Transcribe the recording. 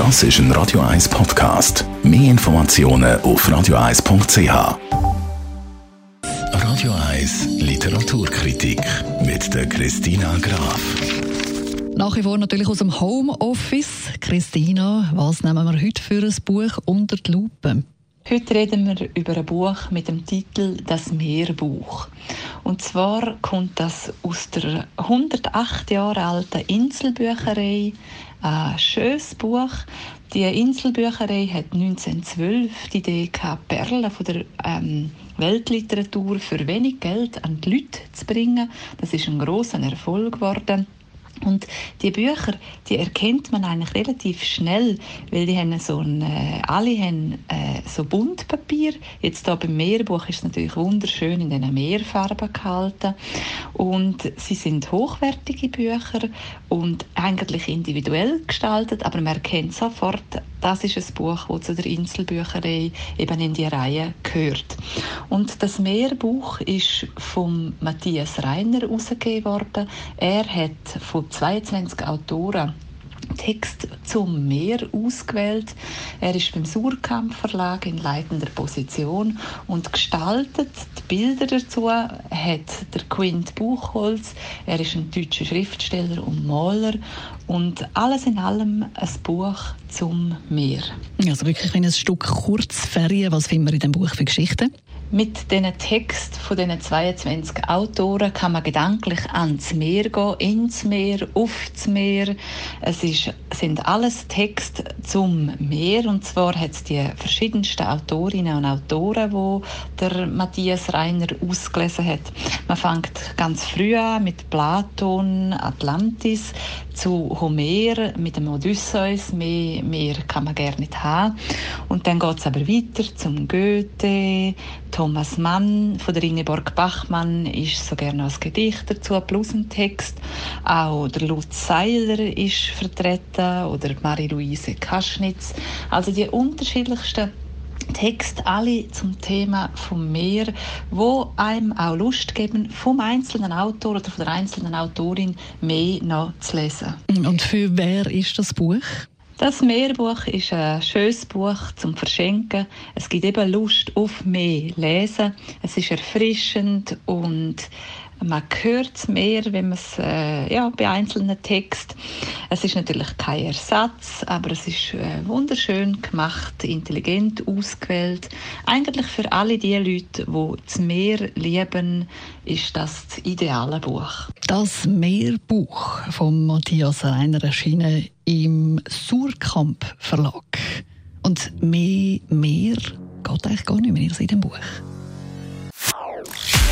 Das ist ein Radio 1 Podcast. Mehr Informationen auf radio1.ch. Radio 1 Literaturkritik mit der Christina Graf. Nach wie vor natürlich aus dem Homeoffice. Christina, was nehmen wir heute für ein Buch unter die Lupe? Heute reden wir über ein Buch mit dem Titel Das Meerbuch. Und zwar kommt das aus der 108 Jahre alten Inselbücherei. Ein schönes Buch. Die Inselbücherei hat 1912 die Idee gehabt, Perlen von der ähm, Weltliteratur für wenig Geld an die Leute zu bringen. Das ist ein großer Erfolg geworden. Und die Bücher, die erkennt man eigentlich relativ schnell, weil die haben so ein, äh, alle haben äh, so Buntpapier. Jetzt da beim Meerbuch ist es natürlich wunderschön in diesen Meerfarben gehalten und sie sind hochwertige Bücher und eigentlich individuell gestaltet, aber man erkennt sofort, das ist ein Buch, das zu der Inselbücherei eben in die Reihe gehört. Und das Meerbuch ist von Matthias Reiner herausgegeben worden. Er hat von 22 Autoren Text zum Meer ausgewählt. Er ist beim Surkamp Verlag in leitender Position und gestaltet die Bilder dazu hat der Quint Buchholz. Er ist ein deutscher Schriftsteller und Maler und alles in allem ein Buch zum Meer. Also wirklich ein Stück Kurzferien. Was finden wir in dem Buch für Geschichten? Mit diesen Text von diesen 22 Autoren kann man gedanklich ans Meer gehen, ins Meer, aufs Meer. Es ist, sind alles Texte zum Meer und zwar hat es die verschiedensten Autorinnen und Autoren, wo der Matthias Reiner ausgelesen hat. Man fängt ganz früh an mit Platon, Atlantis, zu Homer mit dem Odysseus. Mehr, mehr kann man gerne nicht haben. Und dann geht es aber weiter zum Goethe, Thomas Mann von der Ingeborg Bachmann ist so gerne als Gedicht dazu, plus ein Text. Auch der Lutz Seiler ist vertreten oder Marie-Louise Kaschnitz. Also die unterschiedlichsten Text alle zum Thema vom Meer, wo einem auch Lust geben, vom einzelnen Autor oder von der einzelnen Autorin mehr noch zu lesen. Und für wer ist das Buch? Das Meerbuch ist ein schönes Buch zum Verschenken. Es gibt eben Lust auf mehr Lesen. Es ist erfrischend und man hört es mehr, wenn man es äh, ja, bei einzelnen Texten. Es ist natürlich kein Ersatz, aber es ist äh, wunderschön gemacht, intelligent ausgewählt. Eigentlich für alle die Leute, die das Meer lieben, ist das das ideale Buch. Das Meerbuch von Matthias Reiner erschienen im Surkamp Verlag. Und mehr, mehr geht eigentlich gar nicht mehr in diesem Buch.